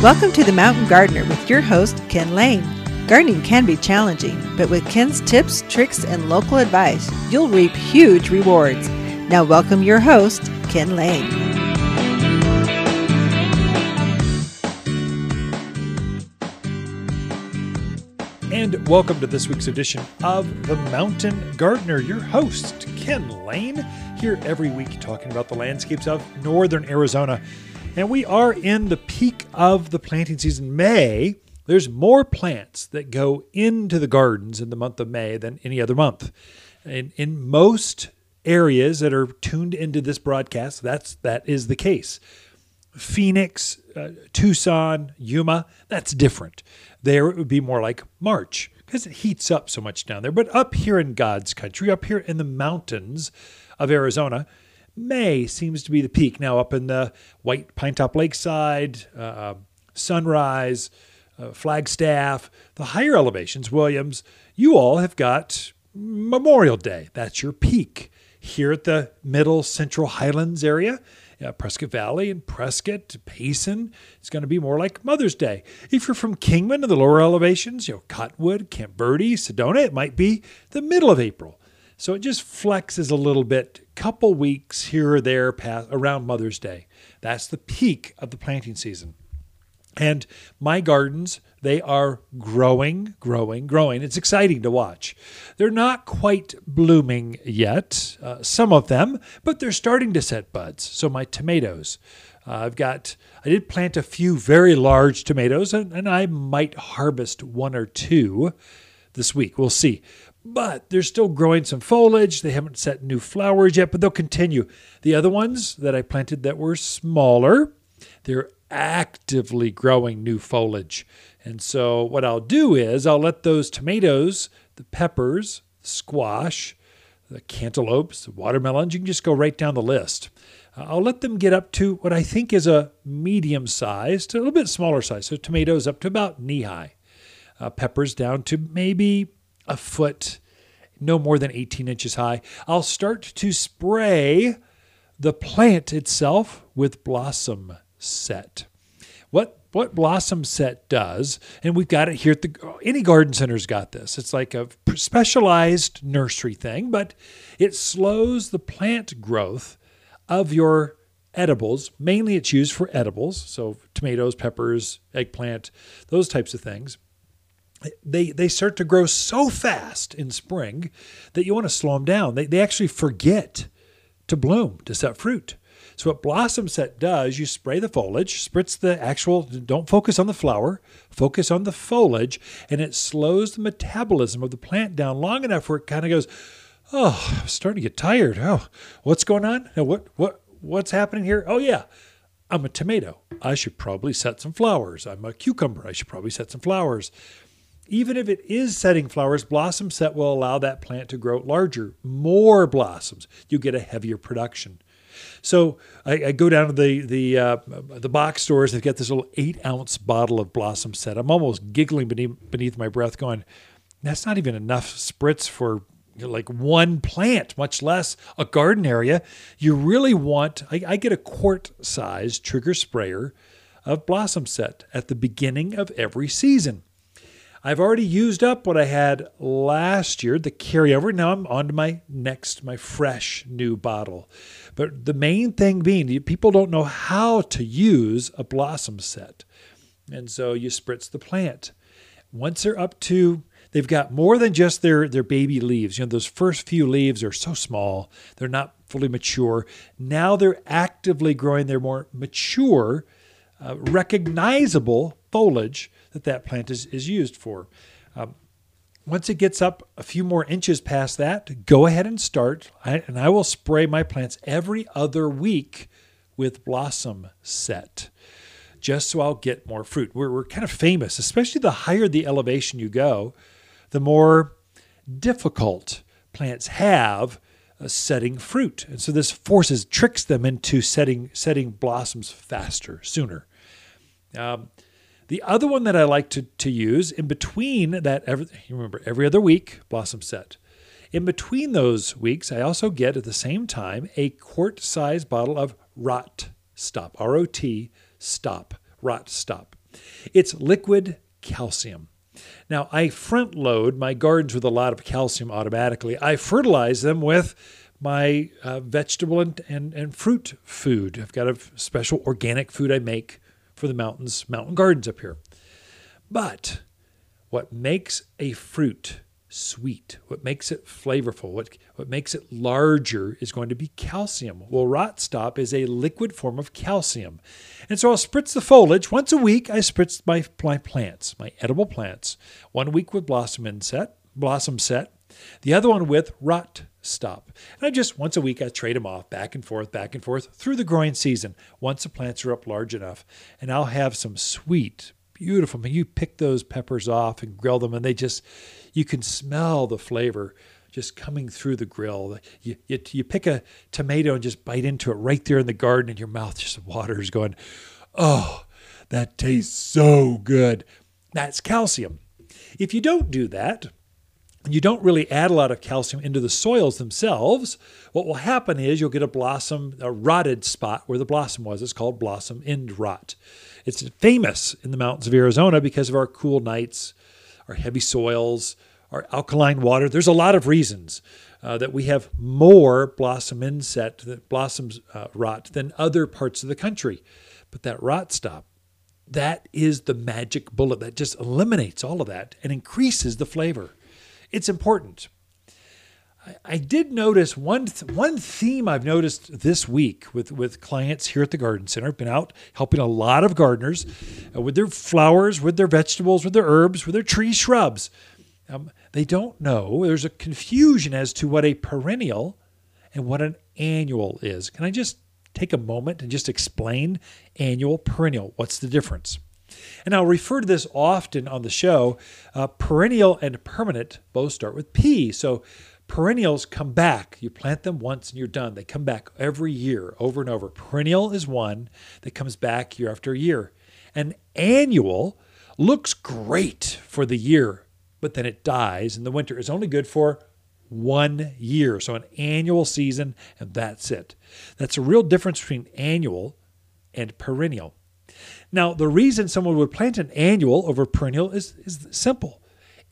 Welcome to the Mountain Gardener with your host, Ken Lane. Gardening can be challenging, but with Ken's tips, tricks, and local advice, you'll reap huge rewards. Now, welcome your host, Ken Lane. And welcome to this week's edition of The Mountain Gardener, your host, Ken Lane, here every week talking about the landscapes of northern Arizona. And we are in the peak of the planting season, May. There's more plants that go into the gardens in the month of May than any other month. And in most areas that are tuned into this broadcast, that's that is the case. Phoenix, uh, Tucson, Yuma, that's different. There it would be more like March because it heats up so much down there. But up here in God's country, up here in the mountains of Arizona, May seems to be the peak. Now, up in the White Pinetop Lakeside, uh, Sunrise, uh, Flagstaff, the higher elevations, Williams, you all have got Memorial Day. That's your peak. Here at the middle central highlands area, uh, Prescott Valley and Prescott, Payson, it's going to be more like Mother's Day. If you're from Kingman and the lower elevations, you know, Cottonwood, Camp Verde, Sedona, it might be the middle of April. So it just flexes a little bit, couple weeks here or there past, around Mother's Day. That's the peak of the planting season. And my gardens, they are growing, growing, growing. It's exciting to watch. They're not quite blooming yet, uh, some of them, but they're starting to set buds. So my tomatoes, uh, I've got, I did plant a few very large tomatoes, and, and I might harvest one or two this week. We'll see but they're still growing some foliage. They haven't set new flowers yet, but they'll continue. The other ones that I planted that were smaller, they're actively growing new foliage. And so what I'll do is I'll let those tomatoes, the peppers, squash, the cantaloupes, the watermelons, you can just go right down the list. Uh, I'll let them get up to what I think is a medium sized, a little bit smaller size. So tomatoes up to about knee high. Uh, peppers down to maybe a foot, no more than 18 inches high. I'll start to spray the plant itself with blossom set. What what blossom set does, and we've got it here at the any garden center's got this. It's like a specialized nursery thing, but it slows the plant growth of your edibles. Mainly it's used for edibles, so tomatoes, peppers, eggplant, those types of things they they start to grow so fast in spring that you want to slow them down. They they actually forget to bloom to set fruit. So what Blossom Set does, you spray the foliage, spritz the actual. Don't focus on the flower, focus on the foliage, and it slows the metabolism of the plant down long enough where it kind of goes. Oh, I'm starting to get tired. Oh, what's going on? What what what's happening here? Oh yeah, I'm a tomato. I should probably set some flowers. I'm a cucumber. I should probably set some flowers even if it is setting flowers, blossom set will allow that plant to grow larger, more blossoms. You get a heavier production. So I, I go down to the the uh, the box stores. They've got this little eight ounce bottle of blossom set. I'm almost giggling beneath beneath my breath, going, "That's not even enough spritz for." like one plant, much less a garden area. You really want, I, I get a quart size trigger sprayer of blossom set at the beginning of every season. I've already used up what I had last year, the carryover. Now I'm on to my next, my fresh new bottle. But the main thing being, people don't know how to use a blossom set. And so you spritz the plant. Once they're up to, they've got more than just their, their baby leaves. You know, those first few leaves are so small, they're not fully mature. Now they're actively growing their more mature, uh, recognizable foliage that that plant is, is used for. Um, once it gets up a few more inches past that, go ahead and start. I, and I will spray my plants every other week with Blossom Set, just so I'll get more fruit. We're, we're kind of famous, especially the higher the elevation you go, the more difficult plants have uh, setting fruit. And so this forces, tricks them into setting, setting blossoms faster, sooner. Um, the other one that I like to, to use in between that, every, remember, every other week, Blossom Set. In between those weeks, I also get at the same time a quart size bottle of Rot Stop, R O T Stop, Rot Stop. It's liquid calcium. Now, I front load my gardens with a lot of calcium automatically. I fertilize them with my uh, vegetable and, and, and fruit food. I've got a special organic food I make for the mountains, mountain gardens up here. But what makes a fruit sweet, what makes it flavorful, what, what makes it larger is going to be calcium. Well, Rot Stop is a liquid form of calcium. And so I'll spritz the foliage. Once a week, I spritz my, my plants, my edible plants. One week with blossom inset, blossom set, the other one with Rot Stop. And I just, once a week, I trade them off back and forth, back and forth through the growing season once the plants are up large enough. And I'll have some sweet, beautiful. I mean, you pick those peppers off and grill them, and they just, you can smell the flavor just coming through the grill. You, you, you pick a tomato and just bite into it right there in the garden, and your mouth just waters, going, oh, that tastes so good. That's calcium. If you don't do that, you don't really add a lot of calcium into the soils themselves, what will happen is you'll get a blossom, a rotted spot where the blossom was. It's called blossom end rot. It's famous in the mountains of Arizona because of our cool nights, our heavy soils, our alkaline water. There's a lot of reasons uh, that we have more blossom inset, that blossoms uh, rot than other parts of the country. But that rot stop, that is the magic bullet that just eliminates all of that and increases the flavor. It's important. I, did notice one th- one theme I've noticed this week with with clients here at the garden center. I've been out helping a lot of gardeners uh, with their flowers, with their vegetables, with their herbs, with their tree shrubs. Um, they don't know. There's a confusion as to what a perennial and what an annual is. Can I just take a moment and just explain annual, perennial? What's the difference? And I'll refer to this often on the show. Uh, perennial and permanent both start with P. So perennials come back. You plant them once and you're done. They come back every year, over and over. Perennial is one that comes back year after year. An annual looks great for the year, but then it dies in the winter. It's only good for one year. So an annual season, and that's it. That's a real difference between annual and perennial. Now, the reason someone would plant an annual over perennial is, is simple.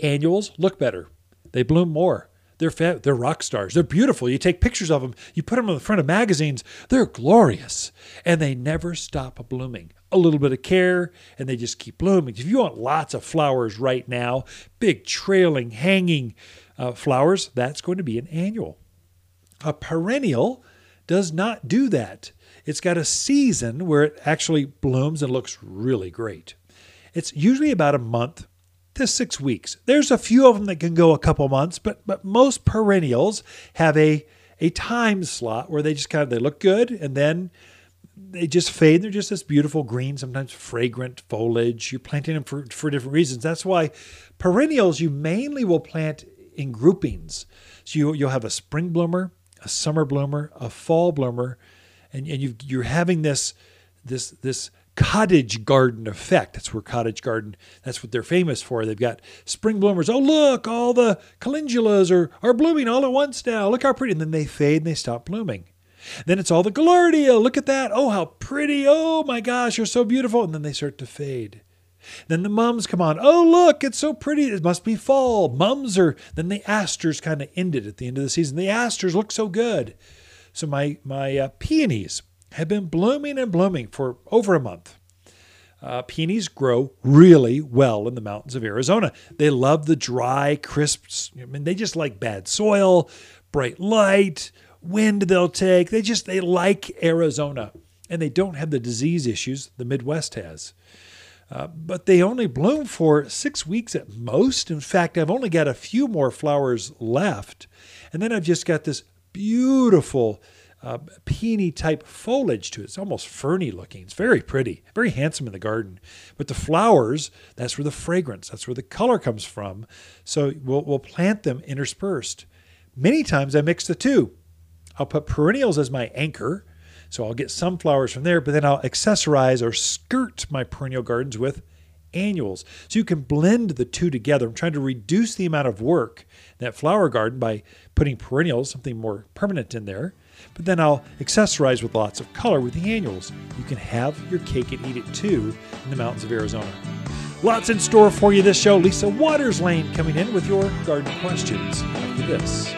Annuals look better. They bloom more. They're they're rock stars. They're beautiful. You take pictures of them, you put them on the front of magazines. They're glorious, and they never stop blooming. A little bit of care, and they just keep blooming. If you want lots of flowers right now, big trailing, hanging uh, flowers, that's going to be an annual. A perennial does not do that. It's got a season where it actually blooms and looks really great. It's usually about a month to six weeks. There's a few of them that can go a couple months, but but most perennials have a a time slot where they just kind of they look good and then they just fade. They're just this beautiful green, sometimes fragrant foliage. You're planting them for, for different reasons. That's why perennials you mainly will plant in groupings. So you, you'll have a spring bloomer, a summer bloomer, a fall bloomer, and, and you you're having this this this cottage garden effect. That's where cottage garden, that's what they're famous for. They've got spring bloomers. Oh, look, all the calendulas are, are blooming all at once now. Look how pretty. And then they fade and they stop blooming. Then it's all the gaillardia. Look at that. Oh, how pretty. Oh, my gosh, you're so beautiful. And then they start to fade. Then the mums come on. Oh, look, it's so pretty. It must be fall. Mums are, then the asters kind of ended at the end of the season. The asters look so good. So my my uh, peonies have been blooming and blooming for over a month. Uh, peonies grow really well in the mountains of Arizona. They love the dry, crisp. I mean, they just like bad soil, bright light, wind they'll take. They just they like Arizona, and they don't have the disease issues the Midwest has. Uh, but they only bloom for six weeks at most. In fact, I've only got a few more flowers left, and then I've just got this beautiful uh, peony type foliage to it. It's almost ferny looking. It's very pretty, very handsome in the garden. But the flowers, that's where the fragrance, that's where the color comes from. So we'll, we'll plant them interspersed. Many times I mix the two. I'll put perennials as my anchor. So I'll get some flowers from there, but then I'll accessorize or skirt my perennial gardens with annuals. So you can blend the two together. I'm trying to reduce the amount of work that flower garden by putting perennials, something more permanent in there. But then I'll accessorize with lots of color with the annuals. You can have your cake and eat it too in the mountains of Arizona. Lots in store for you this show. Lisa Waters Lane coming in with your garden questions after this.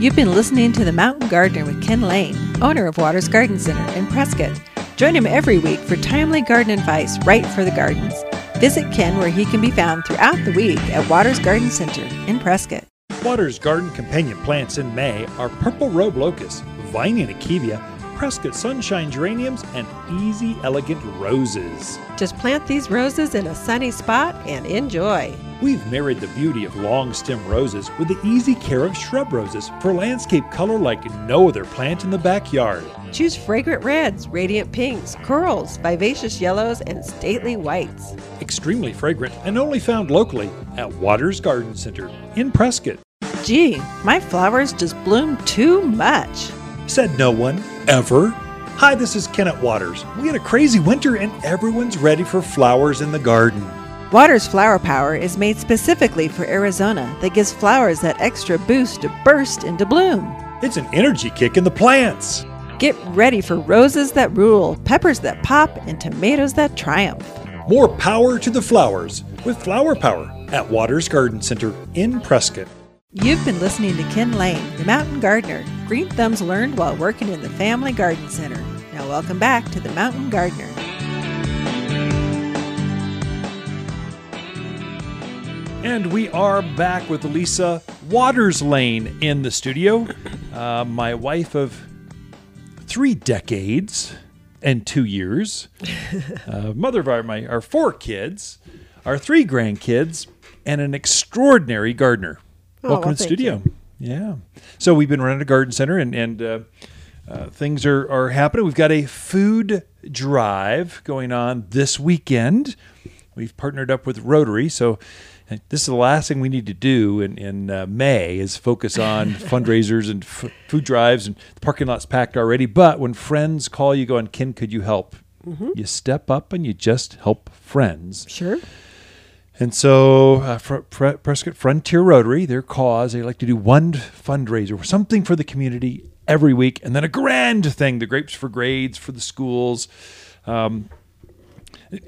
You've been listening to The Mountain Gardener with Ken Lane, owner of Waters Garden Center in Prescott. Join him every week for timely garden advice right for the gardens. Visit Ken where he can be found throughout the week at Waters Garden Center in Prescott. Waters Garden companion plants in May are purple robe locust, vining akebia, Prescott sunshine geraniums, and easy elegant roses. Just plant these roses in a sunny spot and enjoy. We've married the beauty of long stem roses with the easy care of shrub roses for landscape color like no other plant in the backyard. Choose fragrant reds, radiant pinks, corals, vivacious yellows, and stately whites. Extremely fragrant and only found locally at Waters Garden Center in Prescott. Gee, my flowers just bloom too much. Said no one, ever. Hi, this is Kenneth Waters. We had a crazy winter and everyone's ready for flowers in the garden. Waters Flower Power is made specifically for Arizona that gives flowers that extra boost to burst into bloom. It's an energy kick in the plants. Get ready for roses that rule, peppers that pop, and tomatoes that triumph. More power to the flowers with Flower Power at Waters Garden Center in Prescott. You've been listening to Ken Lane, the mountain gardener. Green thumbs learned while working in the Family Garden Center. Now, welcome back to the Mountain Gardener. And we are back with Lisa Waters Lane in the studio. Uh, my wife of three decades and two years, uh, mother of our, my, our four kids, our three grandkids, and an extraordinary gardener. Oh, Welcome well, to the studio. Yeah. So we've been running a garden center and, and uh, uh, things are, are happening. We've got a food drive going on this weekend. We've partnered up with Rotary. So uh, this is the last thing we need to do in, in uh, May is focus on fundraisers and f- food drives. And the parking lot's packed already. But when friends call you going, Ken, could you help? You step up and you just help friends. Sure. And so, uh, Prescott Frontier Rotary, their cause, they like to do one fundraiser, something for the community every week, and then a grand thing, the Grapes for Grades for the schools, um,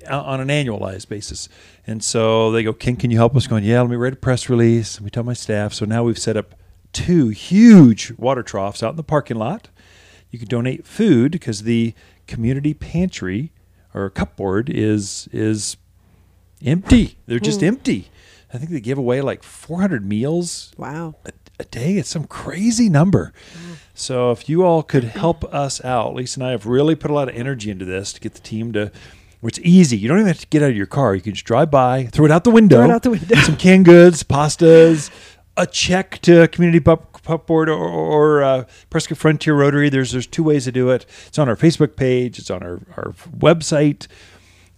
on an annualized basis. And so they go, Ken, can you help us? Going, yeah, let me write a press release. Let me tell my staff. So now we've set up two huge water troughs out in the parking lot. You can donate food because the community pantry or cupboard is is empty. They're just empty. I think they give away like 400 meals Wow. a, a day. It's some crazy number. So if you all could help us out, Lisa and I have really put a lot of energy into this to get the team to. Where it's easy. You don't even have to get out of your car. You can just drive by, throw it out the window. Throw it out the window. Some canned goods, pastas, a check to Community Pup, Cupboard or, or uh, Prescott Frontier Rotary. There's there's two ways to do it. It's on our Facebook page. It's on our, our website.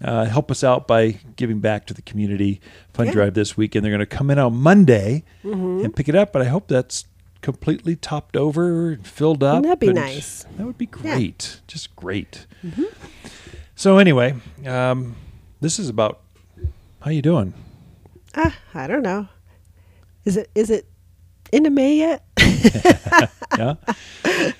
Uh, help us out by giving back to the community fund Yeah. drive this week, and they're going to come in on Monday and pick it up. But I hope that's completely topped over and filled up. that'd be nice. That would be great. Just great. So anyway, um, this is about how you doing. Ah, I don't know. Is it is it into May yet? Yeah.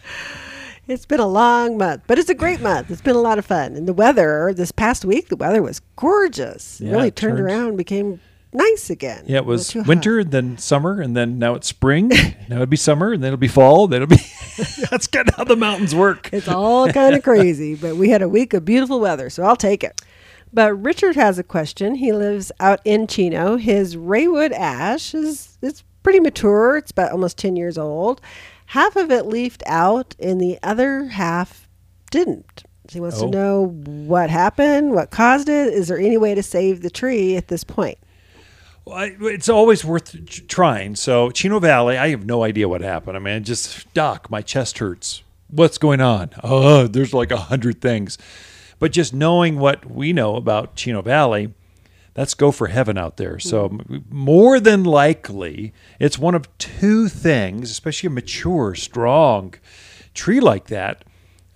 It's been a long month, but it's a great month. It's been a lot of fun. And the weather this past week, the weather was gorgeous. Yeah, really turned around, became nice again. Yeah, it was hot. winter, then summer, and then now it's spring. now it'll be summer, and then it'll be fall. Then it'll be. That's kind of how the mountains work. It's all kind of crazy, but we had a week of beautiful weather, so I'll take it. But Richard has a question. He lives out in Chino. His Raywood ash is it's pretty mature. It's about almost 10 years old. Half of it leafed out and the other half didn't. So he wants Oh. to know what happened, what caused it. Is there any way to save the tree at this point? Well, I, it's always worth trying. So Chino Valley, I have no idea what happened. I mean, just doc, my chest hurts. What's going on? Oh, there's like a hundred things. But just knowing what we know about Chino Valley, that's gopher heaven out there. So more than likely, it's one of two things, especially a mature, strong tree like that.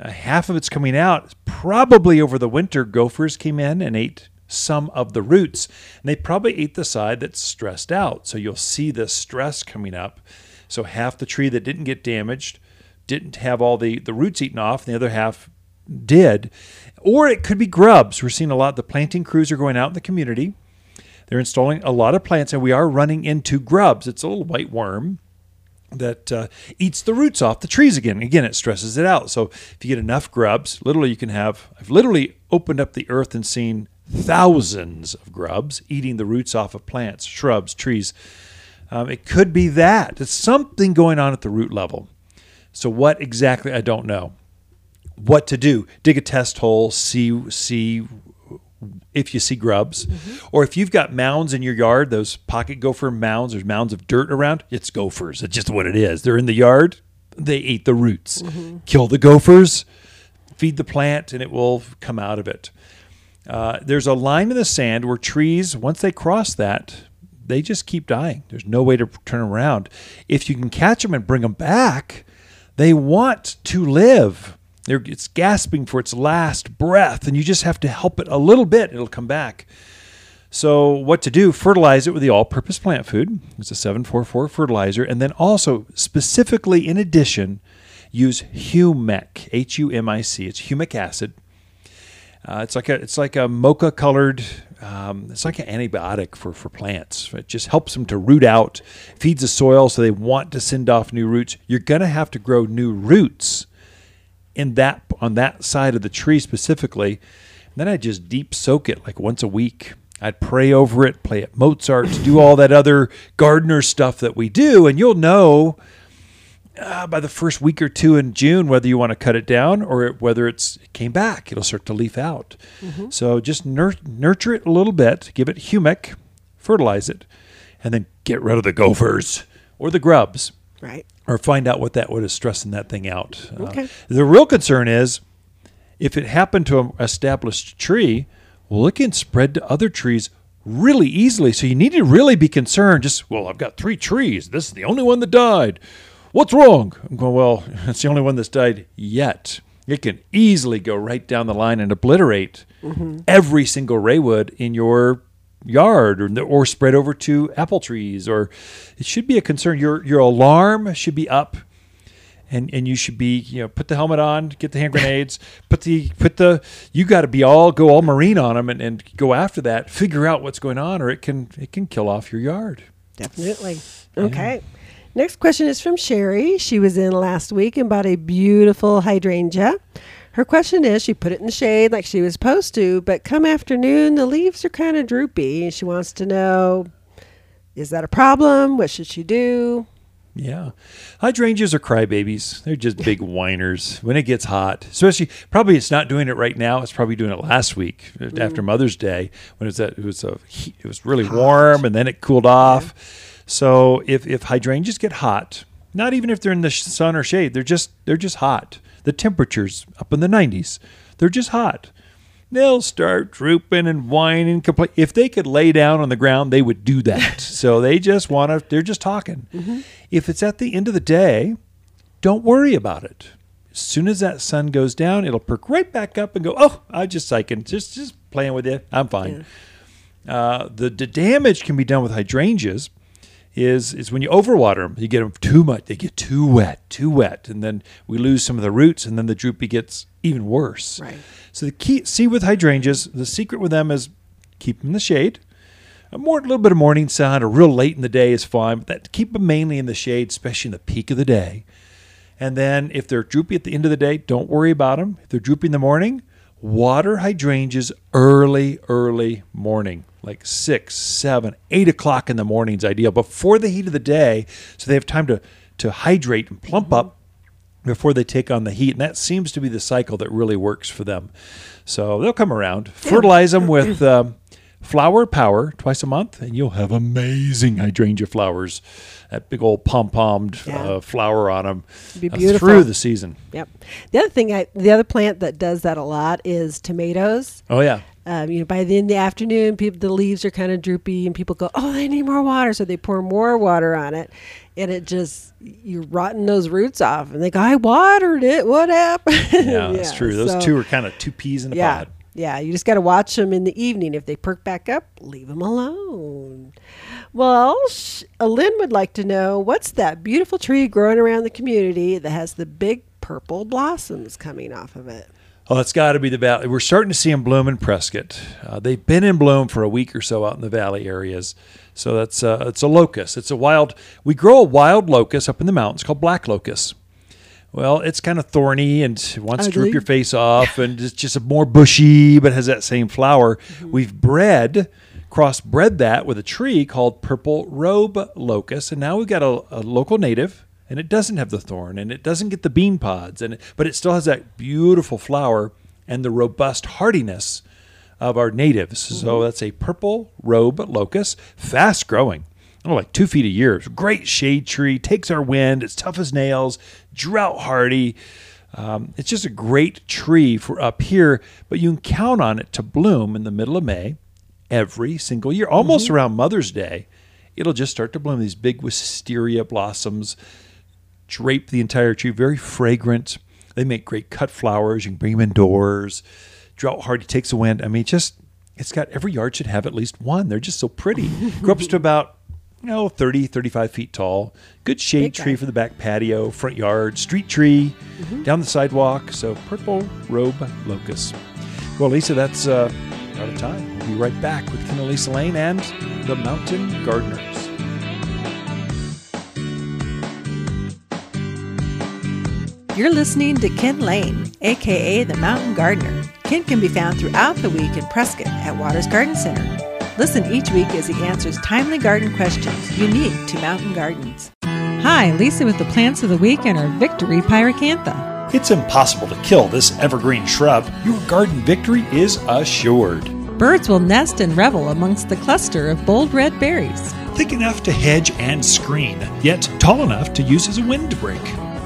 Uh, half of it's coming out. Probably over the winter, gophers came in and ate some of the roots. And they probably ate the side that's stressed out. So you'll see the stress coming up. So half the tree that didn't get damaged didn't have all the, the roots eaten off, and the other half did. Or it could be grubs. We're seeing a lot. The planting crews are going out in the community. They're installing a lot of plants, and we are running into grubs. It's a little white worm that uh, eats the roots off the trees again. Again, it stresses it out. So if you get enough grubs, literally you can have. I've literally opened up the earth and seen thousands of grubs eating the roots off of plants, shrubs, trees. Um, it could be that. It's something going on at the root level. So what exactly? I don't know. What to do? Dig a test hole. See see if you see grubs, or if you've got mounds in your yard, those pocket gopher mounds, there's mounds of dirt around. It's gophers. It's just what it is. They're in the yard. They eat the roots. Kill the gophers. Feed the plant, and it will come out of it. Uh, there's a line in the sand where trees, once they cross that, they just keep dying. There's no way to turn them around. If you can catch them and bring them back, they want to live. It's gasping for its last breath, and you just have to help it a little bit. It'll come back. So, what to do? Fertilize it with the all purpose plant food. It's a 744 fertilizer. And then also, specifically in addition, use Humic, H U M I C. It's humic acid. Uh, it's like a it's like a mocha colored. Um, it's like an antibiotic for for plants. It just helps them to root out, feeds the soil so they want to send off new roots. You're gonna have to grow new roots in that on that side of the tree specifically. And then I'd just deep soak it like once a week. I'd pray over it, play at Mozart, do all that other gardener stuff that we do, and you'll know uh, by the first week or two in June whether you want to cut it down or whether it's it came back. It'll start to leaf out. So just nur- nurture it a little bit, give it humic, fertilize it, and then get rid of the gophers or the grubs Right. or find out what that would is stressing that thing out. Uh, Okay. the real concern is if it happened to an established tree, well, it can spread to other trees really easily. So you need to really be concerned. Just well, I've got three trees. This is the only one that died. What's wrong? I'm going well. It's the only one that's died yet. It can easily go right down the line and obliterate every single raywood in your yard or, or spread over to apple trees or it should be a concern your your alarm should be up and and you should be you know put the helmet on get the hand grenades put the put the you got to be all go all marine on them and, and go after that figure out what's going on or it can it can kill off your yard Definitely. Okay. Next question is from Sherry. She was in last week and bought a beautiful hydrangea. Her question is she put it in the shade like she was supposed to, but come afternoon, the leaves are kind of droopy. And she wants to know is that a problem? What should she do? Yeah. Hydrangeas are crybabies. They're just big whiners when it gets hot. Especially, probably it's not doing it right now. It's probably doing it last week uh, mm. after Mother's Day when it was a, it was uh, a it was really warm and then it cooled off. So if if hydrangeas get hot, not even if they're in the sun or shade, they're just they're just hot. The temperatures up in the 90s. They're just hot. They'll start drooping and whining. Compl- if they could lay down on the ground, they would do that. so they just want to. They're just talking. If it's at the end of the day, don't worry about it. As soon as that sun goes down, it'll perk right back up and go. Oh, I just psyching, just just playing with you. I'm fine. Uh, the, the damage can be done with hydrangeas. Is is when you overwater them, you get them too much. They get too wet, too wet, and then we lose some of the roots, and then the droopy gets even worse. Right. So the key, see with hydrangeas, the secret with them is keep them in the shade. A more, little bit of morning sun or real late in the day is fine, but that keep them mainly in the shade, especially in the peak of the day. And then if they're droopy at the end of the day, don't worry about them. If they're droopy in the morning, water hydrangeas early, early morning, like six, seven, eight o'clock in the morning is ideal before the heat of the day, so they have time to to hydrate and plump up before they take on the heat. And that seems to be the cycle that really works for them. So they'll come around. Fertilize them with um, flower power twice a month, and you'll have amazing hydrangea flowers. That big old pom pommed Yeah. uh, flower on them Be beautiful. through the season. Yep. The other thing, I, the other plant that does that a lot is tomatoes. Oh, yeah. Um, you know, by the end of the afternoon, people the leaves are kind of droopy, and people go, "Oh, they need more water," so they pour more water on it, and it just you're rotting those roots off. And they go, "I watered it. What happened?" Yeah, that's true. Those so- two are kind of two peas in a Yeah, pod. Yeah, you just got to watch them in the evening. If they perk back up, leave them alone. Well, sh- Lynn would like to know what's that beautiful tree growing around the community that has the big purple blossoms coming off of it? Oh, it's got to be the valley. We're starting to see them bloom in Prescott. Uh, they've been in bloom for a week or so out in the valley areas. So that's uh, it's a locust. It's a wild. We grow a wild locust up in the mountains called black locust. Well, it's kind of thorny and wants to rip your face off, and it's just a more bushy, but has that same flower. Mm-hmm. We've bred, crossbred that with a tree called purple robe locust, and now we've got a, a local native, and it doesn't have the thorn, and it doesn't get the bean pods, and it, but it still has that beautiful flower and the robust hardiness of our natives. Mm-hmm. So that's a purple robe locust, fast growing. Oh, like two feet a year. It's a great shade tree, takes our wind. It's tough as nails, drought hardy. Um, it's just a great tree for up here, but you can count on it to bloom in the middle of May every single year, almost around Mother's Day. It'll just start to bloom. These big wisteria blossoms drape the entire tree, very fragrant. They make great cut flowers. You can bring them indoors. Drought hardy takes the wind. I mean, just it's got every yard should have at least one. They're just so pretty. Grow up to about you know 30, 35 feet tall. Good shade Big tree guy. for the back patio, front yard, street tree, Mm-hmm. down the sidewalk. So purple robe locust. Well, Lisa, that's uh, out of time. We'll be right back with Ken and Lisa Lane and the Mountain Gardeners. You're listening to Ken Lane, aka the Mountain Gardener. Ken can be found throughout the week in Prescott at Waters Garden Center. Listen each week as he answers timely garden questions unique to mountain gardens. Hi, Lisa with the plants of the week and our Victory Pyracantha. It's impossible to kill this evergreen shrub. Your garden victory is assured. Birds will nest and revel amongst the cluster of bold red berries. Thick enough to hedge and screen, yet tall enough to use as a windbreak.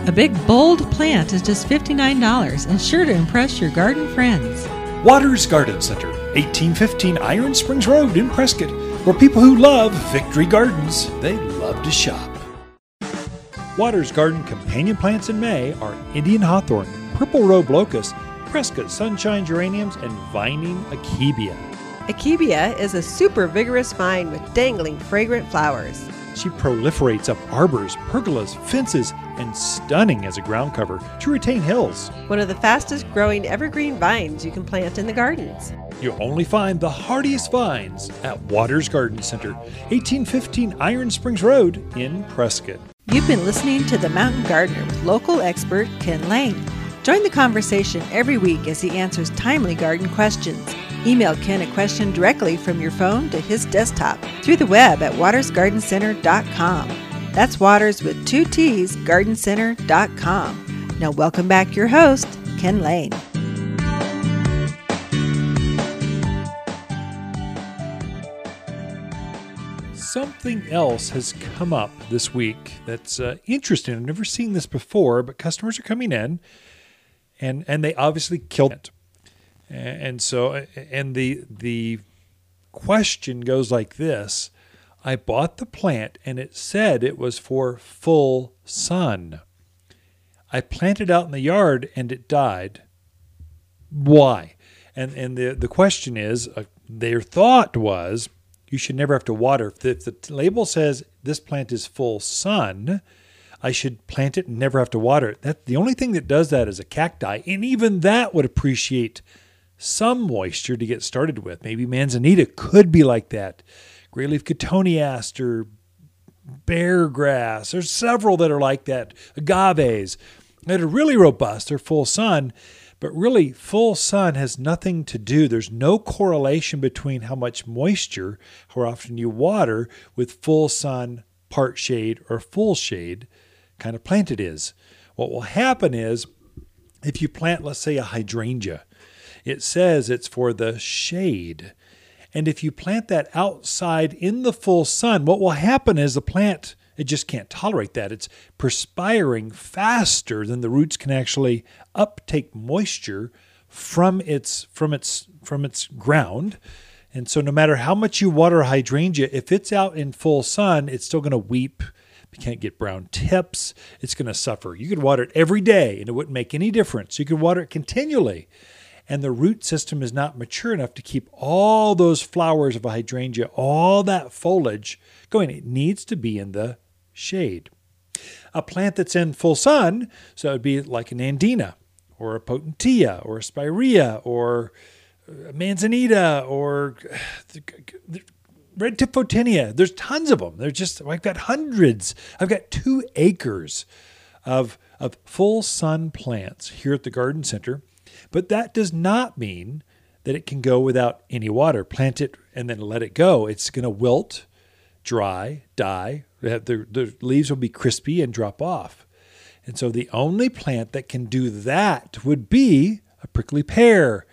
A big, bold plant is just $59 and sure to impress your garden friends. Waters Garden Center, 1815 Iron Springs Road in Prescott, where people who love Victory Gardens, they love to shop. Waters Garden companion plants in May are Indian hawthorn, purple robe locust, Prescott sunshine geraniums, and vining akebia. Akebia is a super vigorous vine with dangling fragrant flowers. She proliferates up arbors, pergolas, fences, and stunning as a ground cover to retain hills. One of the fastest growing evergreen vines you can plant in the gardens. You'll only find the hardiest vines at Waters Garden Center, 1815 Iron Springs Road in Prescott. You've been listening to The Mountain Gardener with local expert Ken Lane. Join the conversation every week as he answers timely garden questions. Email Ken a question directly from your phone to his desktop through the web at watersgardencenter.com. That's Waters with two T's, gardencenter.com. Now, welcome back your host, Ken Lane. Something else has come up this week that's uh, interesting. I've never seen this before, but customers are coming in, and and they obviously killed it. And so, and the the question goes like this: I bought the plant, and it said it was for full sun. I planted out in the yard, and it died. Why? And and the the question is, uh, their thought was you should never have to water. If the, if the label says this plant is full sun, I should plant it and never have to water it. That the only thing that does that is a cacti, and even that would appreciate some moisture to get started with. Maybe manzanita could be like that. Gray leaf cotoneaster, bear grass. There's several that are like that. Agaves that are really robust. They're full sun, but really full sun has nothing to do. There's no correlation between how much moisture, how often you water, with full sun, part shade, or full shade kind of plant it is. What will happen is if you plant, let's say, a hydrangea, it says it's for the shade. And if you plant that outside in the full sun, what will happen is the plant it just can't tolerate that. It's perspiring faster than the roots can actually uptake moisture from its from its from its ground. And so no matter how much you water hydrangea, if it's out in full sun, it's still going to weep. You can't get brown tips. It's going to suffer. You could water it every day and it wouldn't make any difference. You could water it continually and the root system is not mature enough to keep all those flowers of a hydrangea, all that foliage going. It needs to be in the shade. A plant that's in full sun, so it would be like a nandina or a potentilla or a spirea or a manzanita or red tip photinia. There's tons of them. There's just I've got hundreds. I've got two acres of of full sun plants here at the garden center, but that does not mean that it can go without any water. Plant it and then let it go. It's going to wilt, dry, die. The, the leaves will be crispy and drop off. And so the only plant that can do that would be a prickly pear,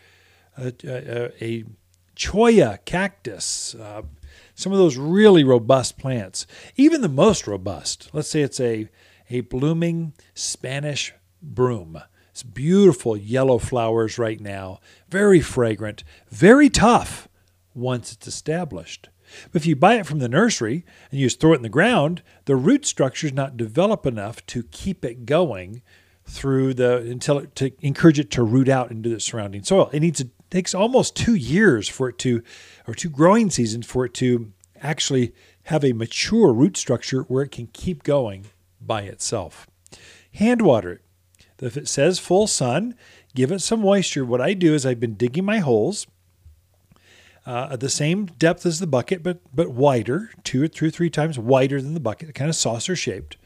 a, a, a cholla cactus, uh, some of those really robust plants, even the most robust. Let's say it's a, a blooming Spanish broom. It's beautiful yellow flowers right now, very fragrant, very tough once it's established. But if you buy it from the nursery and you just throw it in the ground, the root structure is not developed enough to keep it going through the until it, to encourage it to root out into the surrounding soil. It needs to takes almost two years for it to, or two growing seasons for it to actually have a mature root structure where it can keep going by itself. Hand water it. If it says full sun, give it some moisture. What I do is I've been digging my holes uh, at the same depth as the bucket, but but wider, two or two, three times wider than the bucket, kind of saucer shaped.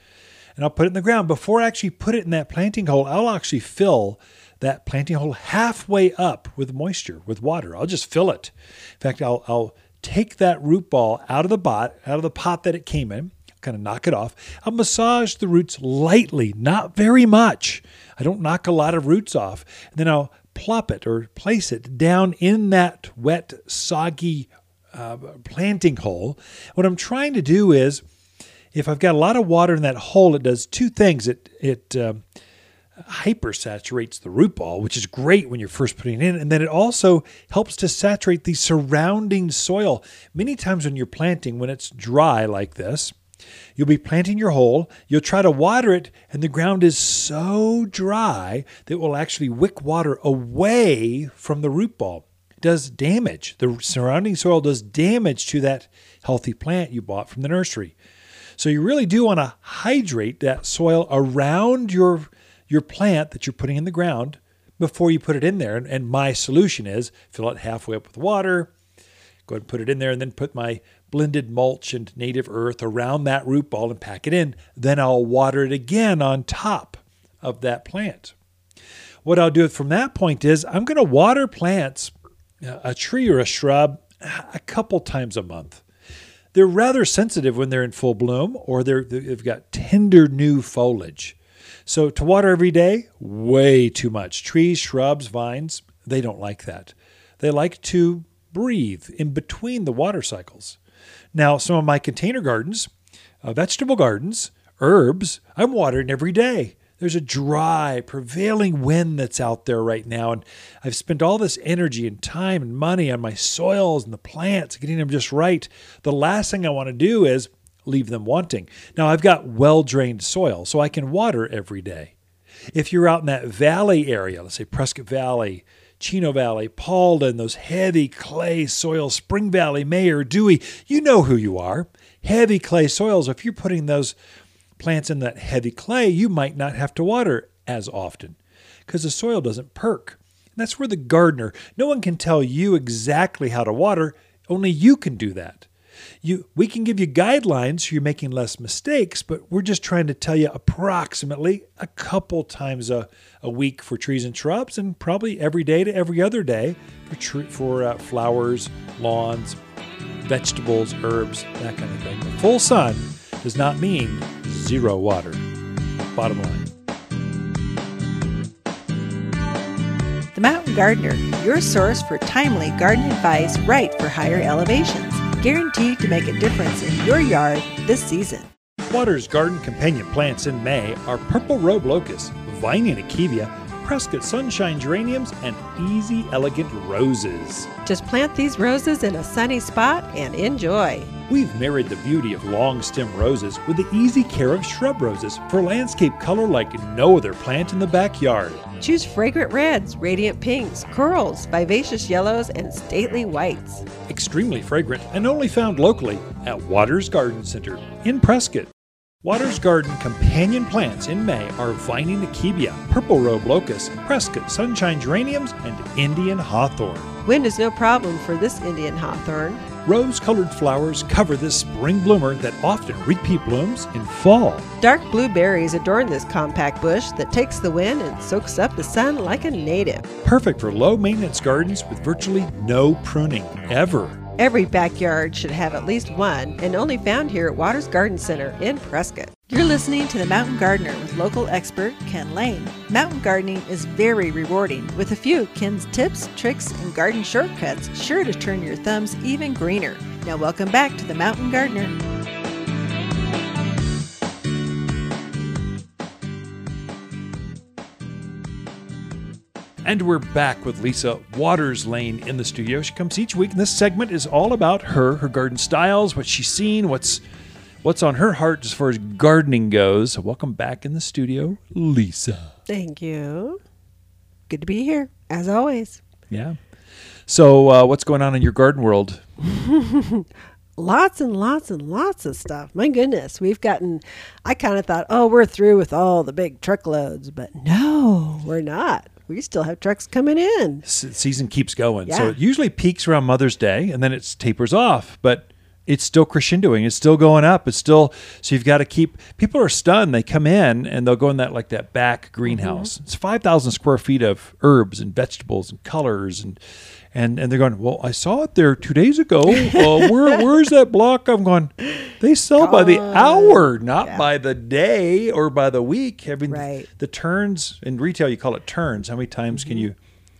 And I'll put it in the ground. Before I actually put it in that planting hole, I'll actually fill that planting hole halfway up with moisture, with water. I'll just fill it. In fact, I'll, I'll take that root ball out of the pot, out of the pot that it came in, kind of knock it off. I'll massage the roots lightly, not very much. I don't knock a lot of roots off. And then I'll plop it or place it down in that wet, soggy uh, planting hole. What I'm trying to do is, if I've got a lot of water in that hole, it does two things. It it uh, hypersaturates the root ball, which is great when you're first putting it in. And then it also helps to saturate the surrounding soil. Many times when you're planting, when it's dry like this, you'll be planting your hole, you'll try to water it, and the ground is so dry that it will actually wick water away from the root ball. It does damage. The surrounding soil does damage to that healthy plant you bought from the nursery. So you really do want to hydrate that soil around your your plant that you're putting in the ground before you put it in there. And, my solution is fill it halfway up with water, go ahead and put it in there, and then put my blended mulch and native earth around that root ball and pack it in. Then I'll water it again on top of that plant. What I'll do from that point is I'm going to water plants, uh, a tree or a shrub, a couple times a month. They're rather sensitive when they're in full bloom or they're, they've got tender new foliage. So to water every day, way too much. Trees, shrubs, vines, they don't like that. They like to breathe in between the water cycles. Now, some of my container gardens, uh, vegetable gardens, herbs, I'm watering every day. There's a dry, prevailing wind that's out there right now. And I've spent all this energy and time and money on my soils and the plants, getting them just right. The last thing I want to do is leave them wanting. Now, I've got well drained soil, so I can water every day. If you're out in that valley area, let's say Prescott Valley, Chino Valley, Paulden, those heavy clay soils, Spring Valley, Mayer, Dewey, you know who you are. Heavy clay soils, if you're putting those plants in that heavy clay, you might not have to water as often because the soil doesn't perk. And that's where the gardener, no one can tell you exactly how to water, only you can do that you we can give you guidelines so you're making less mistakes, but we're just trying to tell you approximately a couple times a, a week for trees and shrubs, and probably every day to every other day for tr- for uh, flowers, lawns, vegetables, herbs, that kind of thing. Full sun does not mean zero water. Bottom line. The Mountain Gardener, your source for timely garden advice right for higher elevations guaranteed to make a difference in your yard this season. Water's garden companion plants in May are purple robe locust, vining akebia, Prescott Sunshine Geraniums, and Easy Elegant Roses. Just plant these roses in a sunny spot and enjoy. We've married the beauty of long stem roses with the easy care of shrub roses for landscape color like no other plant in the backyard. Choose fragrant reds, radiant pinks, corals, vivacious yellows, and stately whites. Extremely fragrant and only found locally at Waters Garden Center in Prescott. Waters Garden companion plants in May are Vining Akebia, Purple Robe Locust, Prescott Sunshine Geraniums, and Indian Hawthorn. Wind is no problem for this Indian hawthorn. Rose colored flowers cover this spring bloomer that often repeat blooms in fall. Dark blue berries adorn this compact bush that takes the wind and soaks up the sun like a native. Perfect for low maintenance gardens with virtually no pruning ever. Every backyard should have at least one, and only found here at Waters Garden Center in Prescott. You're listening to The Mountain Gardener with local expert Ken Lane. Mountain gardening is very rewarding, with a few Ken's tips, tricks, and garden shortcuts sure to turn your thumbs even greener. Now, welcome back to The Mountain Gardener. And we're back with Lisa Waters Lane in the studio. She comes each week, and this segment is all about her, her garden styles, what she's seen, what's what's on her heart as far as gardening goes. So welcome back in the studio, Lisa. Thank you. Good to be here, as always. Yeah. So uh, what's going on in your garden world? Lots and lots and lots of stuff. My goodness, we've gotten. I kind of thought, oh, we're through with all the big truckloads, but no, we're not. We still have trucks coming in. S- season keeps going. So it usually peaks around Mother's Day, and then it tapers off. But it's still crescendoing. It's still going up. It's still so you've got to keep. People are stunned. They come in and they'll go in that like that back greenhouse. Mm-hmm. It's five thousand square feet of herbs and vegetables and colors and and and they're going. Well, I saw it there two days ago. Uh, where where's that block? I'm going. They sell by the hour, not Yeah. by the day or by the week. I mean, Right. the turns in retail you call it turns. How many times can you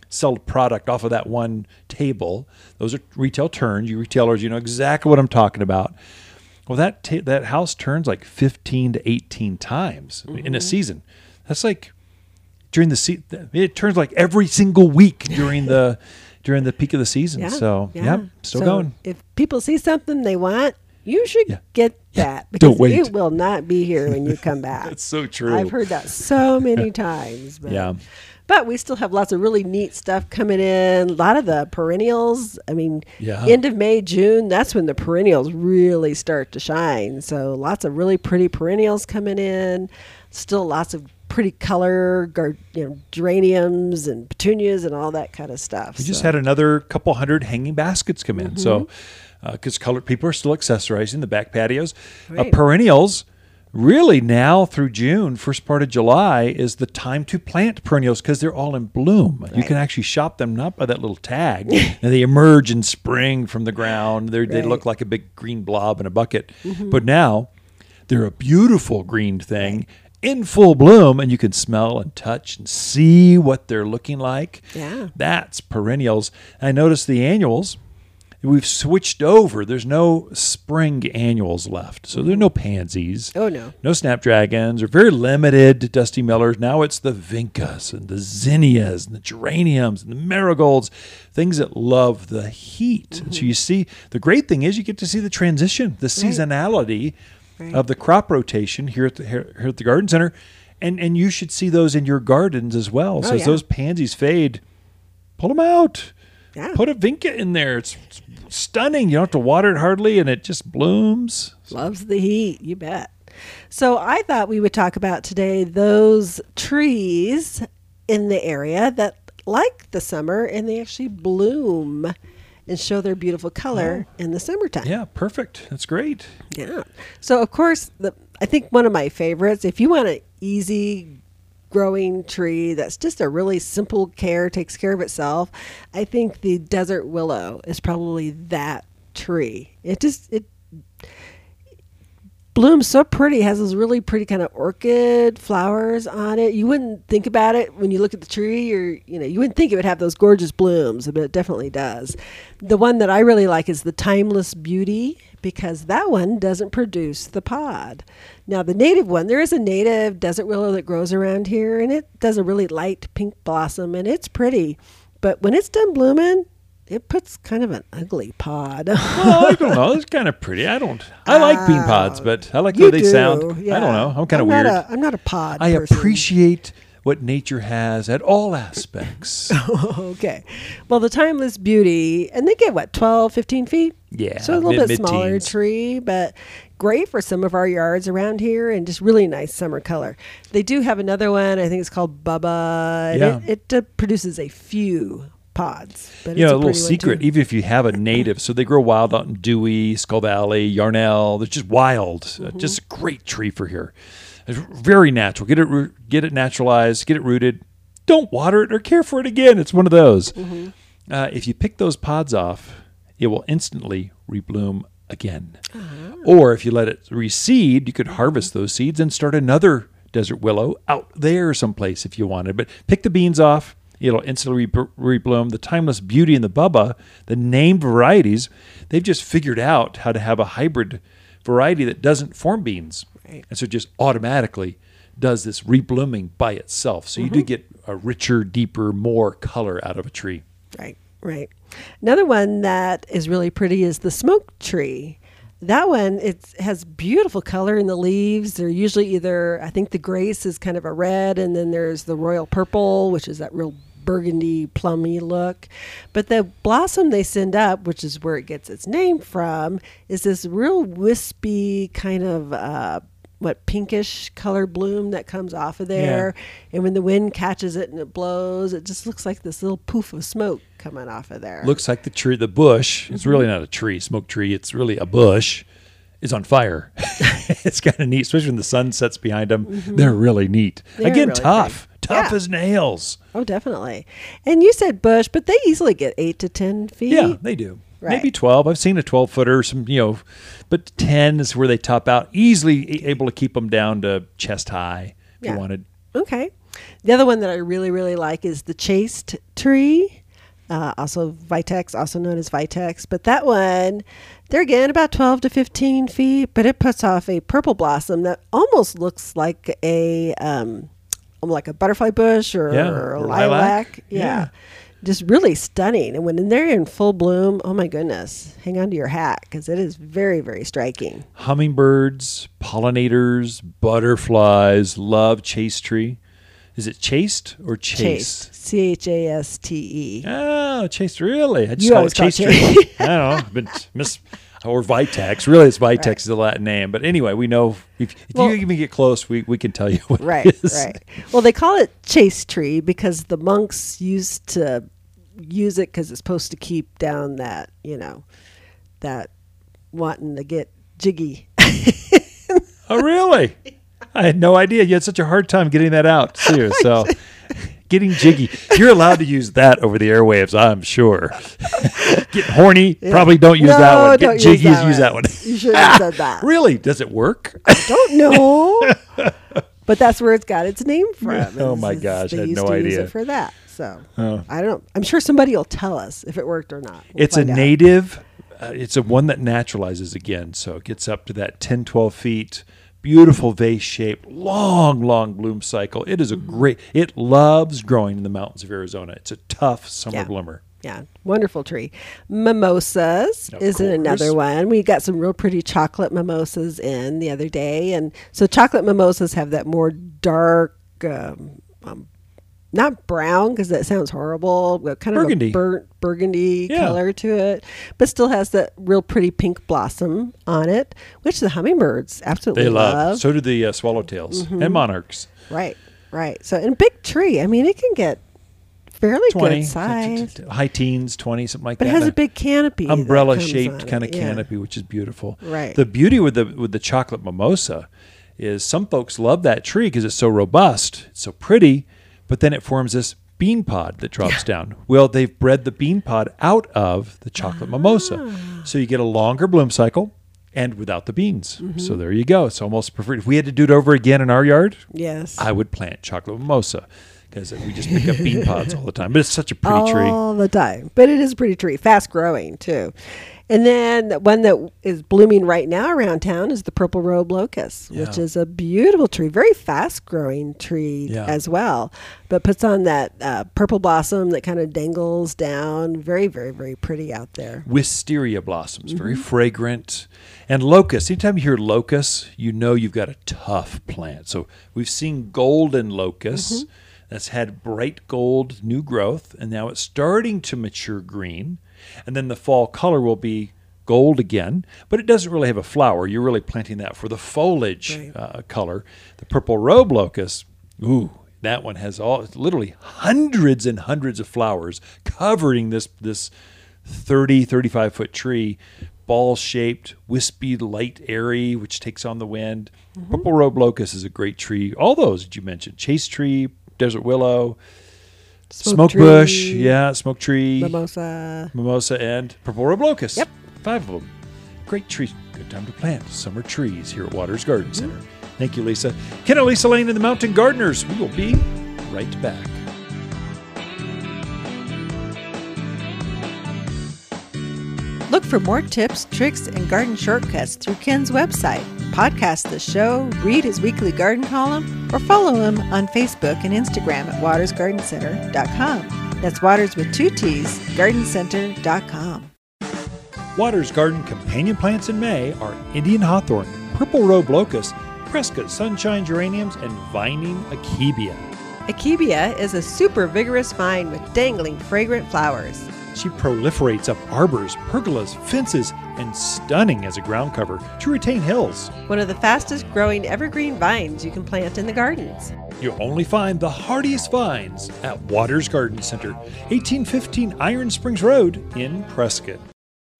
sell a product off of that one table? Those are retail turns. You retailers, you know exactly what I'm talking about. Well, that ta- that house turns like 15 to 18 times in a season. That's like during the season. it turns like every single week during the during the peak of the season. Yeah. So, yeah. yep, still So going. If people see something they want, you should Yeah. get that because Don't wait. it will not be here when you come back. That's so true. I've heard that so many times. But, Yeah. But we still have lots of really neat stuff coming in. A lot of the perennials. I mean, Yeah. end of May, June, that's when the perennials really start to shine. So lots of really pretty perennials coming in. Still lots of pretty color, gar- you know, geraniums and petunias and all that kind of stuff. We just had another couple hundred hanging baskets come in. So, Mm-hmm. because colored people are still accessorizing the back patios, uh, perennials. Really, now through June, first part of July is the time to plant perennials because they're all in bloom. You can actually shop them not by that little tag, and they emerge in spring from the ground. They're, They Mm-hmm. look like a big green blob in a bucket, but now they're a beautiful green thing in full bloom, and you can smell and touch and see what they're looking like. Yeah. That's perennials. I noticed the annuals. We've switched over. There's no spring annuals left. So there are no mm-hmm. pansies. Oh, no. No snapdragons or very limited dusty millers. Now it's the vincas and the zinnias and the geraniums and the marigolds, things that love the heat. And so mm-hmm. you see, the great thing is you get to see the transition, the seasonality Right. Of the crop rotation here at the here, here at the garden center. And and you should see those in your gardens as well. Oh, so Oh, as those pansies fade, pull them out. Yeah. Put a vinca in there. It's, it's stunning. You don't have to water it hardly, and it just blooms. Loves the heat, you bet. So I thought we would talk about today those trees in the area that like the summer and they actually bloom and show their beautiful color oh. in the summertime. Oh. Yeah, perfect. That's great. Yeah. So of course, the I think one of my favorites, if you want an easy growing tree that's just a really simple care, takes care of itself, I think the desert willow is probably that tree. It just it blooms so pretty. Has those really pretty kind of orchid flowers on it. You wouldn't think about it when you look at the tree, or you know, you wouldn't think it would have those gorgeous blooms, but it definitely does. The one that I really like is the Timeless Beauty because that one doesn't produce the pod. Now, the native one, there is a native desert willow that grows around here, and it does a really light pink blossom, and it's pretty. But when it's done blooming, it puts kind of an ugly pod. well, I don't know. It's kind of pretty. I don't. I like bean pods, but I like the way they do, sound. yeah. I don't know. I'm kind of weird. I'm not a pod. I person. appreciate what nature has at all aspects. okay. Well, the timeless beauty, and they get what, 12, 15 feet? Yeah, So a little mid- bit smaller mid-teens. tree, but great for some of our yards around here and just really nice summer color. They do have another one, I think it's called Bubba. Yeah. It, it uh, produces a few pods. But you know, a little secret, even if you have a native, so they grow wild out in Dewey, Skull Valley, Yarnell. They're just wild. Uh, Mm-hmm. just a great tree for here. It's very natural. Get it, get it naturalized. Get it rooted. Don't water it or care for it again. It's one of those. Mm-hmm. Uh, if you pick those pods off, it will instantly rebloom again. Uh-huh. Or if you let it reseed, you could harvest those seeds and start another desert willow out there someplace if you wanted. But pick the beans off, it'll instantly re- rebloom. The timeless beauty and the bubba, the named varieties, they've just figured out how to have a hybrid variety that doesn't form beans. Right. And so it just automatically does this reblooming by itself. So you Mm-hmm. do get a richer, deeper, more color out of a tree. Right, right. Another one that is really pretty is the smoke tree. That one it has beautiful color in the leaves. They're usually either I think the grace is kind of a red, and then there's the royal purple, which is that real burgundy plummy look. But the blossom they send up, which is where it gets its name from, is this real wispy kind of uh, what pinkish color bloom that comes off of there. And when the wind catches it and it blows, it just looks like this little poof of smoke coming off of there. looks like the tree, the bush. It's really not a tree, smoke tree. It's really a bush. Is on fire. it's kind of neat, especially when the sun sets behind them. They're really neat. They're Again, really tough, pretty. Tough Yeah. as nails. Oh, definitely. And you said bush, but they easily get eight to ten feet. Yeah, they do. Right. Maybe twelve. I've seen a twelve footer. Some, you know, but ten is where they top out. Easily able to keep them down to chest high if Yeah. you wanted. Okay. The other one that I really, really like is the chaste tree, uh, also Vitex, also known as Vitex. But that one, they're again about 12 to 15 feet, but it puts off a purple blossom that almost looks like a um, Um, like a butterfly bush or, Yeah, a or lilac. lilac. Yeah. Yeah. Just really stunning. And when they're in full bloom, oh my goodness, hang on to your hat because it is very, very striking. Hummingbirds, pollinators, butterflies love chase tree. Is it chaste or chase? Chaste. C H A S T E. Oh, chased really? I just You call it tree. I don't know. Been miss or Vitex. Really, it's Vitex is the Latin name. But anyway, we know if, if Well- you even get close, we, we can tell you what right it is. right well they call it chase tree because the monks used to use it because it's supposed to keep down that you know that wanting to get jiggy Oh, really? I had no idea. You had such a hard time getting that out, too. So, getting jiggy. You're allowed to use that over the airwaves, I'm sure. Get horny. Probably don't use No, that one. Get don't use jiggy. that use one. that one. You shouldn't have said that. Really? Does it work? I don't know but that's where it's got its name from Oh my gosh, I had no idea. it for that so Oh. i don't know i'm sure somebody will tell us if it worked or not We'll it's a native uh, it's a one that naturalizes again so it gets up to that 10 12 feet beautiful vase shaped long long bloom cycle it is a Mm-hmm. great it loves growing in the mountains of arizona it's a tough summer Yeah. bloomer Yeah, wonderful tree. Mimosas Of is another one. We got some real pretty chocolate mimosas in the other day, and so chocolate mimosas have that more dark, um, um, not brown because that sounds horrible, but kind of Burgundy. a burnt burgundy Yeah. color to it, but still has that real pretty pink blossom on it, which the hummingbirds absolutely they love. love. so do the uh, swallowtails Mm-hmm. and monarchs right, right. So, and big tree. I mean, it can get fairly 20 good size. high teens 20 something like that. But it has a big canopy. umbrella shaped kind of Yeah. canopy which is beautiful Right. the beauty with the with the chocolate mimosa is some folks love that tree because it's so robust it's so pretty but then it forms this bean pod that drops down well they've bred the bean pod out of the chocolate mimosa Ah. so you get a longer bloom cycle and without the beans. So there you go. It's almost preferred. If we had to do it over again in our yard, Yes. I would plant chocolate mimosa because we just pick up bean pods all the time. But it's such a pretty tree. all the time. But it is a pretty tree, fast growing too. And then the one that is blooming right now around town is the purple robe locust, which is a beautiful tree, very fast growing tree Yeah. as well, but puts on that uh, purple blossom that kind of dangles down. Very, very, very pretty out there. Wisteria blossoms, very Mm-hmm. fragrant. And locust. Anytime you hear locust, you know you've got a tough plant. So we've seen golden locusts Mm-hmm. that's had bright gold new growth, and now it's starting to mature green. And then the fall color will be gold again, but it doesn't really have a flower. You're really planting that for the foliage Right. uh, color. The purple robe locust, ooh, that one has all literally hundreds and hundreds of flowers covering this this 30 35 foot tree ball shaped wispy light airy which takes on the wind purple robe locust is a great tree all those that you mentioned chase tree desert willow smoke, tree, bush yeah smoke tree. Mimosa. mimosa and purple robe Yep. five of them great trees. Good time to plant summer trees here at waters garden Mm-hmm. center. Thank you lisa. Ken and lisa lane and the mountain gardeners. We will be right back for more tips, tricks, and garden shortcuts through Ken's website. Podcast the show, read his weekly garden column, or follow him on Facebook and Instagram at watersgardencenter.com. That's Waters with two T's, gardencenter.com. Waters Garden companion plants in May are Indian hawthorn, purple robe locust, Prescott sunshine geraniums, and vining akebia. Akebia is a super vigorous vine with dangling fragrant flowers. She proliferates up arbors, pergolas, fences, and stunning as a ground cover to retain hills. One of the fastest growing evergreen vines you can plant in the gardens. You'll only find the hardiest vines at Waters Garden Center, 1815 Iron Springs Road in Prescott.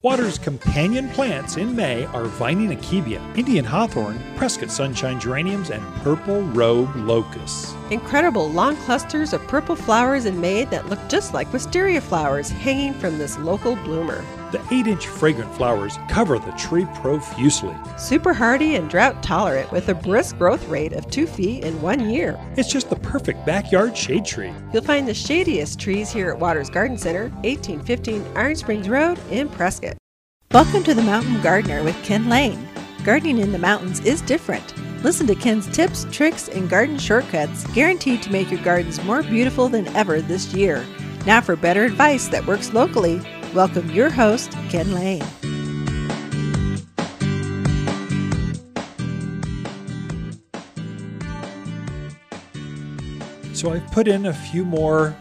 Waters' companion plants in May are vining akebia, Indian hawthorn, Prescott sunshine geraniums, and purple robe locusts. Incredible long clusters of purple flowers in May that look just like wisteria flowers hanging from this local bloomer. The 8 inch fragrant flowers cover the tree profusely. Super hardy and drought tolerant with a brisk growth rate of two feet in one year. It's just the perfect backyard shade tree. You'll find the shadiest trees here at Waters Garden Center, 1815 Iron Springs Road in Prescott. Welcome to the Mountain Gardener with Ken Lane. Gardening in the mountains is different. Listen to Ken's tips, tricks, and garden shortcuts guaranteed to make your gardens more beautiful than ever this year. Now, for better advice that works locally, welcome your host, Ken Lane. So I've put in a few more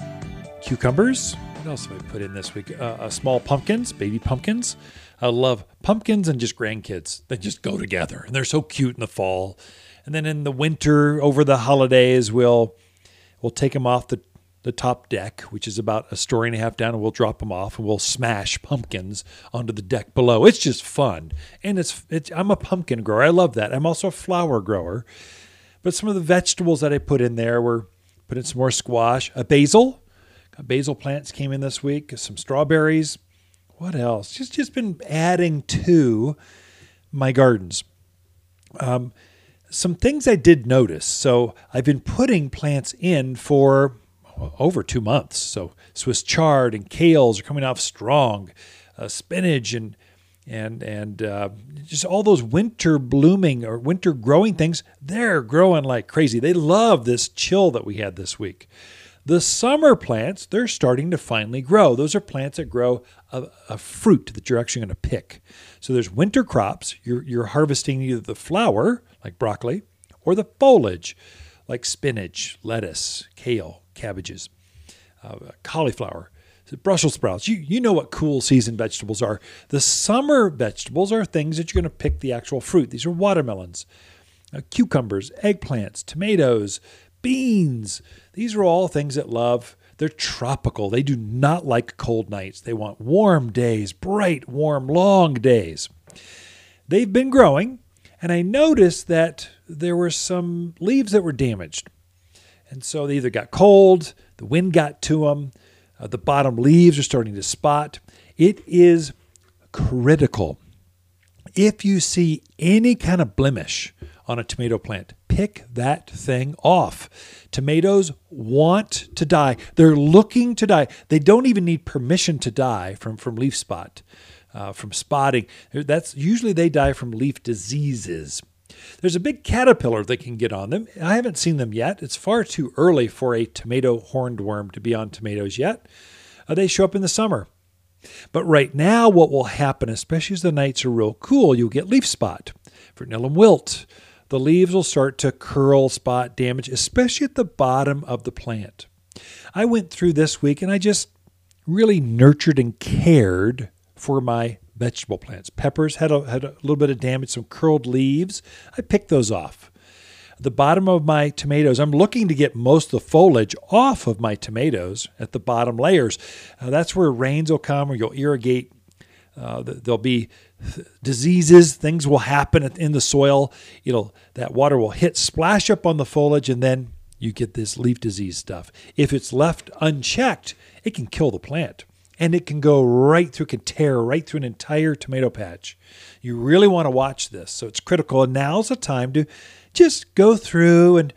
cucumbers. What else have I put in this week? Uh, uh, small pumpkins, baby pumpkins. I love pumpkins and just grandkids. They just go together, and they're so cute in the fall. And then in the winter, over the holidays, we'll we'll take them off the the top deck, which is about a story and a half down, and we'll drop them off, and we'll smash pumpkins onto the deck below. It's just fun, and it's, it's I'm a pumpkin grower. I love that. I'm also a flower grower. But some of the vegetables that I put in there were put in some more squash, a basil. Basil plants came in this week, some strawberries. What else? Just just been adding to my gardens. Um, some things I did notice. So I've been putting plants in for over two months. So Swiss chard and kales are coming off strong. Uh, spinach and and and uh, just all those winter blooming or winter growing things, they're growing like crazy. They love this chill that we had this week. The summer plants, they're starting to finally grow. Those are plants that grow a, a fruit that you're actually going to pick. So there's winter crops. You're, you're harvesting either the flower, like broccoli, or the foliage, like spinach, lettuce, kale, cabbages, uh, cauliflower. Brussels sprouts. You you know what cool season vegetables are. The summer vegetables are things that you're going to pick the actual fruit. These are watermelons, uh, cucumbers, eggplants, tomatoes, beans. These are all things that love. They're tropical. They do not like cold nights. They want warm days, bright, warm, long days. They've been growing, and I noticed that there were some leaves that were damaged. And so they either got cold, the wind got to them, uh, the bottom leaves are starting to spot. It is critical If you see any kind of blemish on a tomato plant, pick that thing off. Tomatoes want to die. They're looking to die. They don't even need permission to die from, from leaf spot, uh, from spotting. That's usually they die from leaf diseases. There's a big caterpillar that can get on them. I haven't seen them yet. It's far too early for a tomato horned worm to be on tomatoes yet. Uh, they show up in the summer. But right now, what will happen, especially as the nights are real cool, you'll get leaf spot, verticillium wilt. The leaves will start to curl, spot, damage, especially at the bottom of the plant. I went through this week and I just really nurtured and cared for my vegetable plants. Peppers had a, had a little bit of damage, some curled leaves. I picked those off the bottom of my tomatoes, I'm looking to get most of the foliage off of my tomatoes at the bottom layers. Uh, that's where rains will come or you'll irrigate. Uh, there'll be diseases, things will happen in the soil. It'll that water will hit, splash up on the foliage, and then you get this leaf disease stuff. If it's left unchecked, it can kill the plant and it can go right through, can tear right through an entire tomato patch. You really want to watch this. So it's critical. And now's the time to just go through and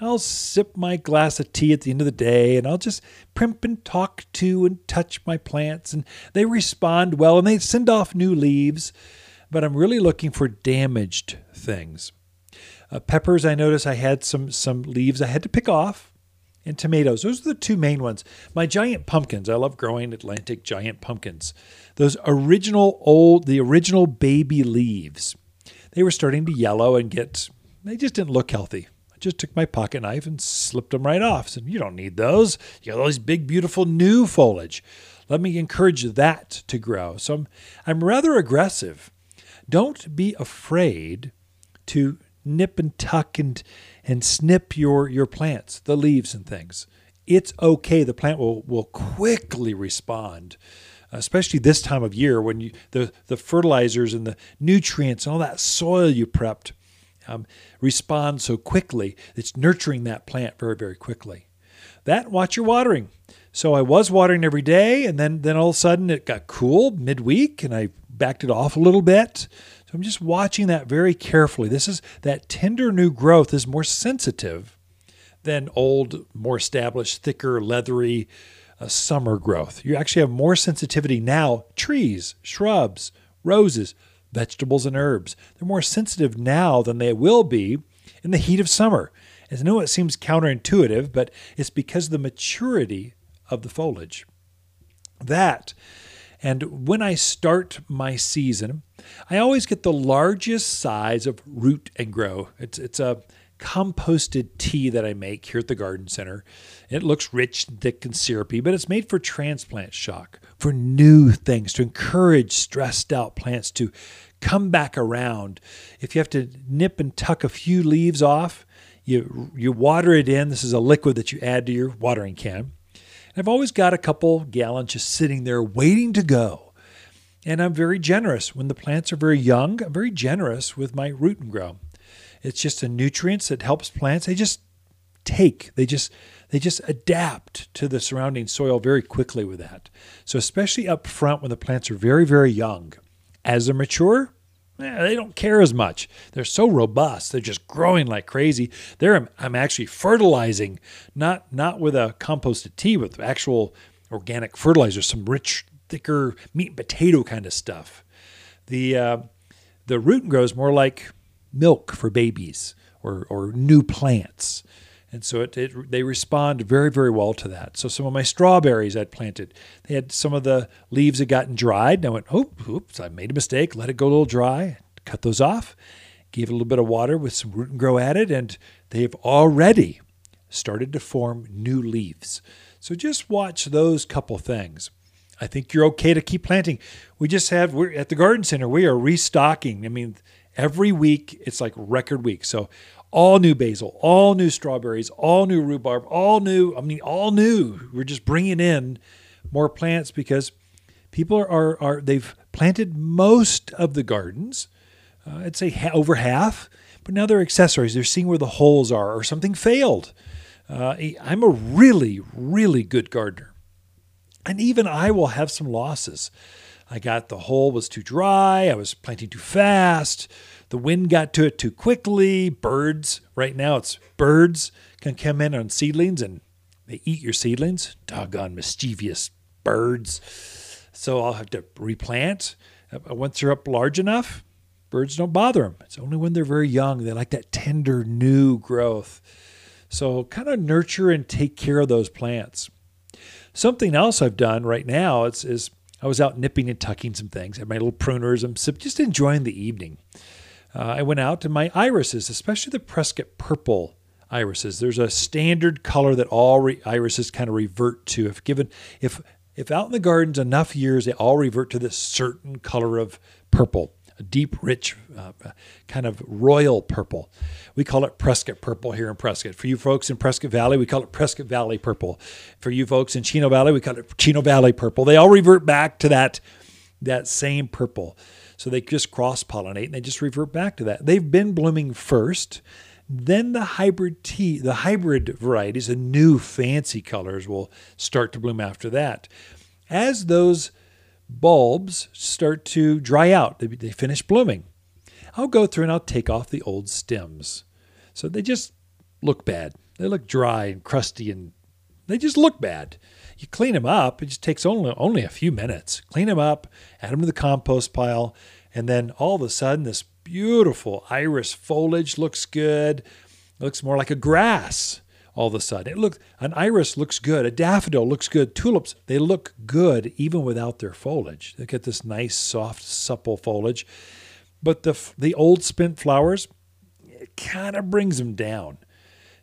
I'll sip my glass of tea at the end of the day and I'll just primp and talk to and touch my plants and they respond well and they send off new leaves. But I'm really looking for damaged things. Uh, peppers, I noticed I had some some leaves I had to pick off, and tomatoes. Those are the two main ones. My giant pumpkins. I love growing Atlantic giant pumpkins. Those original old, the original baby leaves. They were starting to yellow and get they just didn't look healthy. I just took my pocket knife and slipped them right off. Said, You don't need those. You got all these big, beautiful new foliage. Let me encourage that to grow. So I'm, I'm rather aggressive. Don't be afraid to nip and tuck and, and snip your, your plants, the leaves and things. It's okay. The plant will, will quickly respond especially this time of year when you the the fertilizers and the nutrients and all that soil you prepped um, respond so quickly. It's nurturing that plant very, very quickly. That, watch your watering. So I was watering every day, and then, then all of a sudden it got cool midweek, and I backed it off a little bit. So I'm just watching that very carefully. This is that tender new growth is more sensitive than old, more established, thicker, leathery uh, summer growth. You actually have more sensitivity now. Trees, shrubs, roses, vegetables and herbs. They're more sensitive now than they will be in the heat of summer. As I know it seems counterintuitive, but it's because of the maturity of the foliage. That, and when I start my season, I always get the largest size of root and grow. It's, it's a composted tea that I make here at the garden center. It looks rich, thick, and syrupy, but it's made for transplant shock, for new things, to encourage stressed out plants to come back around. If you have to nip and tuck a few leaves off, you you water it in. This is a liquid that you add to your watering can. And I've always got a couple gallons just sitting there waiting to go. And I'm very generous when the plants are very young. I'm very generous with my root and grow. It's just a nutrients that helps plants. They just take. They just they just adapt to the surrounding soil very quickly with that. So especially up front when the plants are very very young. As they're mature, eh, they don't care as much. They're so robust. They're just growing like crazy. They're I'm actually fertilizing, not not with a composted tea, with actual organic fertilizer, some rich, thicker meat and potato kind of stuff. The uh, the root and grow is more like milk for babies or, or new plants. And so it, it, they respond very, very well to that. So some of my strawberries I'd planted, they had some of the leaves had gotten dried. And I went, oh, oops, I made a mistake. Let it go a little dry. Cut those off. Gave it a little bit of water with some root and grow added, and they've already started to form new leaves. So just watch those couple things. I think you're okay to keep planting. We just have we're at the garden center. We are restocking. I mean, Every week, it's like record week. So, all new basil, all new strawberries, all new rhubarb, all new, I mean, all new. We're just bringing in more plants because people are, are, are they've planted most of the gardens. Uh, I'd say ha- over half, but now they're accessories. They're seeing where the holes are or something failed. Uh, I'm a really, really good gardener. And even I will have some losses. I got the hole was too dry. I was planting too fast. The wind got to it too quickly. Birds, right now it's birds can come in on seedlings and they eat your seedlings. Doggone mischievous birds. So I'll have to replant. Uh, once they're up large enough, birds don't bother them. It's only when they're very young they like that tender new growth. So kind of nurture and take care of those plants. Something else I've done right now is, is I was out nipping and tucking some things. I had my little pruners. I'm just enjoying the evening. Uh, I went out to my irises, especially the Prescott purple irises. There's a standard color that all re- irises kind of revert to. If given, if if out in the gardens enough years, they all revert to this certain color of purple, a deep, rich, uh, kind of royal purple. We call it Prescott purple here in Prescott. For you folks in Prescott Valley, we call it Prescott Valley purple. For you folks in Chino Valley, we call it Chino Valley purple. They all revert back to that that same purple. So they just cross pollinate and they just revert back to that. They've been blooming first. Then the hybrid tea, the hybrid varieties, the new fancy colors will start to bloom after that. As those bulbs start to dry out, they, they finish blooming, I'll go through and I'll take off the old stems. So they just look bad. They look dry and crusty and they just look bad. You clean them up, it just takes only, only a few minutes. Clean them up, add them to the compost pile, and then all of a sudden this beautiful iris foliage looks good. It looks more like a grass all of a sudden. It looks an iris looks good, a daffodil looks good, tulips they look good even without their foliage. They get this nice, soft, supple foliage, but the the old spent flowers it kind of brings them down.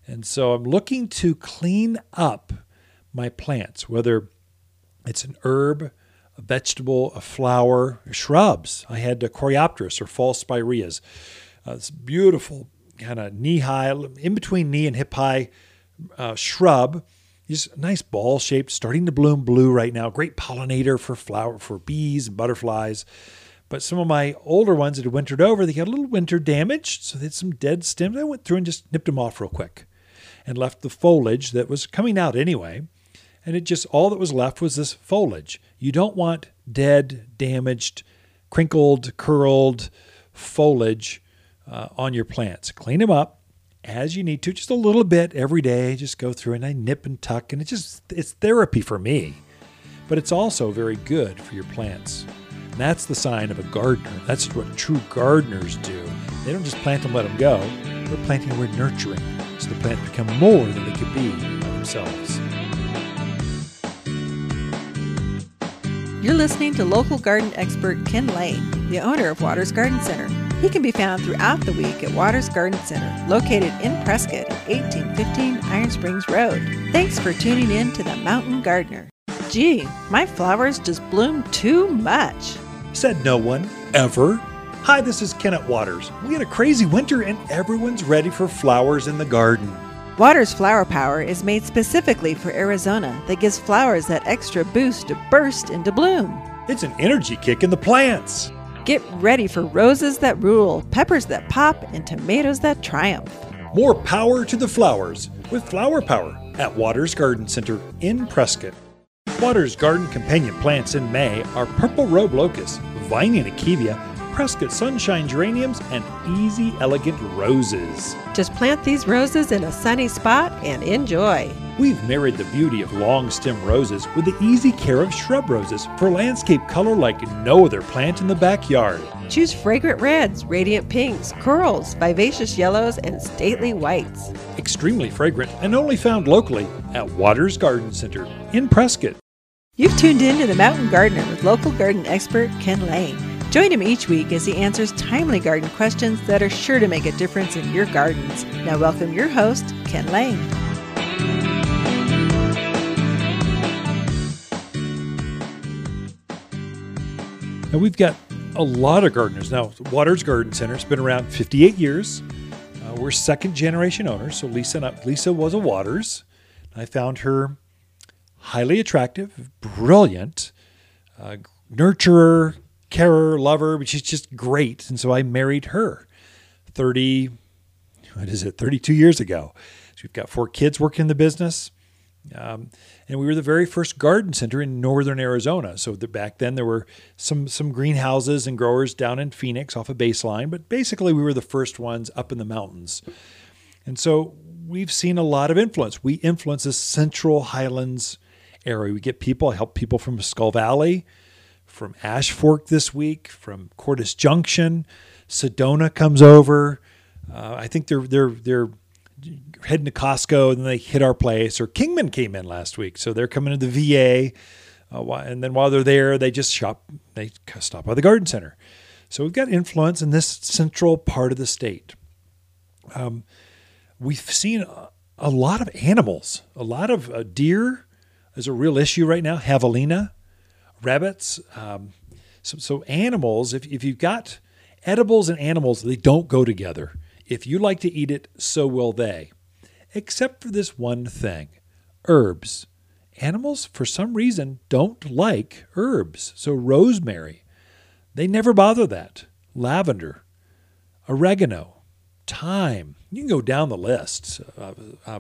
And so I'm looking to clean up my plants, whether it's an herb a vegetable, a flower, shrubs. I had the Caryopteris or false spireas. Uh, it's beautiful, kind of knee high, in between knee and hip high uh, shrub. Just nice ball shaped, starting to bloom blue right now. Great pollinator for flower for bees and butterflies. But some of my older ones that had wintered over, they got a little winter damage, so they had some dead stems. I went through and just nipped them off real quick, and left the foliage that was coming out anyway and it just all that was left was this foliage. You don't want dead, damaged, crinkled, curled foliage uh, on your plants. Clean them up as you need to, just a little bit every day. Just go through and I nip and tuck, and it just it's therapy for me. But it's also very good for your plants. And that's the sign of a gardener. That's what true gardeners do. They don't just plant and let them go. We're planting, we're nurturing, so the plants become more than they could be by themselves. You're listening to local garden expert Ken Lane, the owner of Waters Garden Center. He can be found throughout the week at Waters Garden Center, located in Prescott at 1815 Iron Springs Road. Thanks for tuning in to The Mountain Gardener. Gee, my flowers just bloom too much. Said no one, ever. Hi, this is Kenneth Waters. We had a crazy winter and everyone's ready for flowers in the garden. Waters Flower Power is made specifically for Arizona that gives flowers that extra boost to burst into bloom. It's an energy kick in the plants. Get ready for roses that rule, peppers that pop, and tomatoes that triumph. More power to the flowers with Flower Power at Waters Garden Center in Prescott. Waters Garden companion plants in May are purple robe locust, vining akebia, Prescott sunshine geraniums, and easy elegant roses. Just plant these roses in a sunny spot and enjoy. We've married the beauty of long stem roses with the easy care of shrub roses for landscape color like no other plant in the backyard. Choose fragrant reds, radiant pinks, corals, vivacious yellows, and stately whites. Extremely fragrant and only found locally at Waters Garden Center in Prescott. You've tuned in to The Mountain Gardener with local garden expert Ken Lane. Join him each week as he answers timely garden questions that are sure to make a difference in your gardens. Now, welcome your host, Ken Lane. Now, we've got a lot of gardeners. Now, Waters Garden Center has been around 58 years. Uh, we're second generation owners. So, Lisa, Lisa was a Waters. I found her highly attractive, brilliant, uh, nurturer, carer, lover, but she's just great. And so I married her 30, what is it, 32 years ago. So we've got four kids working in the business. Um, and we were the very first garden center in northern Arizona. So the, back then there were some some greenhouses and growers down in Phoenix off a of baseline, but basically we were the first ones up in the mountains. And so we've seen a lot of influence. We influence the Central Highlands area. We get people, I help people from Skull Valley, from Ash Fork this week, from Cordes Junction. Sedona comes over. Uh, I think they're they're they're heading to Costco and then they hit our place. Or Kingman came in last week, so they're coming to the VA. Uh, and then while they're there, they just shop. They stop by the garden center. So we've got influence in this central part of the state. Um, we've seen a, lot of animals, a lot of uh, deer is a real issue right now. Javelina, rabbits. Um, so, so animals. If if you've got edibles and animals, they don't go together. If you like to eat it, so will they. Except for this one thing herbs. Animals, for some reason, don't like herbs. So, rosemary, they never bother that. Lavender, oregano, thyme. You can go down the list. Uh, uh,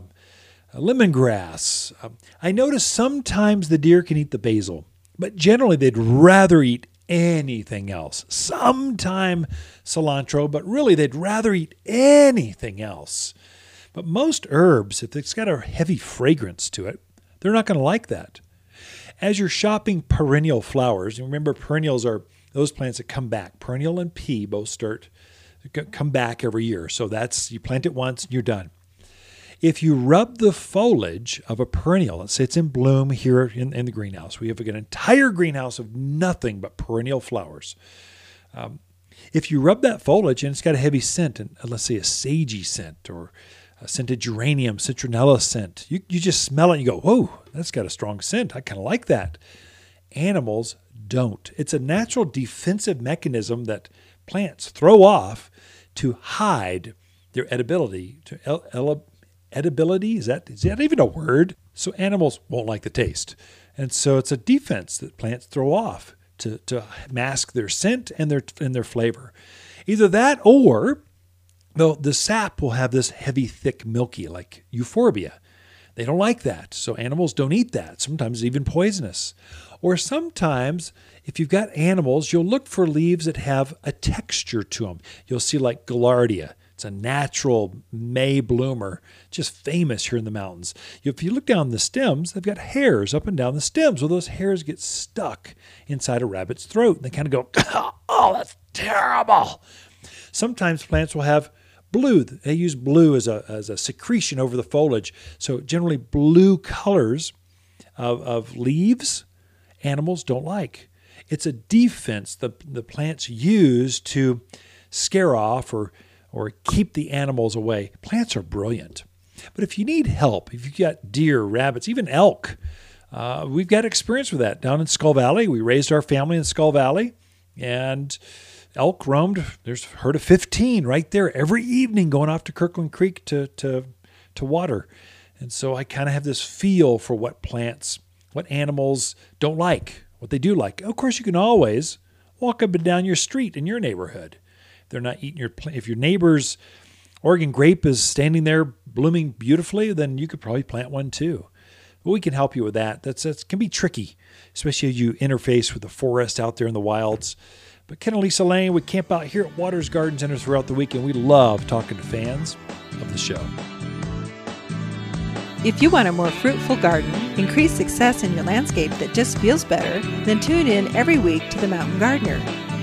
lemongrass. Uh, I notice sometimes the deer can eat the basil, but generally they'd rather eat anything else. Sometime cilantro, but really they'd rather eat anything else. But most herbs, if it's got a heavy fragrance to it, they're not going to like that. As you're shopping perennial flowers, and remember perennials are those plants that come back. Perennial and pea both start come back every year. So that's you plant it once and you're done. If you rub the foliage of a perennial, let's say it's in bloom here in, in the greenhouse, we have an entire greenhouse of nothing but perennial flowers. Um, if you rub that foliage and it's got a heavy scent, and let's say a sagey scent or a scented geranium, citronella scent, you, you just smell it and you go, whoa, that's got a strong scent. I kind of like that. Animals don't. It's a natural defensive mechanism that plants throw off to hide their edibility, to el- edibility. Is that is that even a word? So animals won't like the taste, and so it's a defense that plants throw off to to mask their scent and their and their flavor. Either that or though the sap will have this heavy, thick, milky, like euphorbia. They don't like that, so animals don't eat that. Sometimes even poisonous. Or sometimes, if you've got animals, you'll look for leaves that have a texture to them. You'll see like Gaillardia it's a natural May bloomer, just famous here in the mountains. If you look down the stems, they've got hairs up and down the stems. Well, those hairs get stuck inside a rabbit's throat and they kind of go, oh, that's terrible. Sometimes plants will have blue. They use blue as a, as a secretion over the foliage. So, generally, blue colors of, of leaves, animals don't like. It's a defense the, the plants use to scare off or or keep the animals away. Plants are brilliant. But if you need help, if you've got deer, rabbits, even elk, uh, we've got experience with that down in Skull Valley. We raised our family in Skull Valley, and elk roamed. There's a herd of 15 right there every evening going off to Kirkland Creek to, to, to water. And so I kind of have this feel for what plants, what animals don't like, what they do like. Of course, you can always walk up and down your street in your neighborhood they're not eating your if your neighbor's Oregon grape is standing there blooming beautifully, then you could probably plant one too. But we can help you with that. That's that can be tricky, especially as you interface with the forest out there in the wilds. But Ken and Lisa Lane, we camp out here at Waters Garden Center throughout the week, and we love talking to fans of the show. If you want a more fruitful garden, increase success in your landscape that just feels better, then tune in every week to The Mountain Gardener.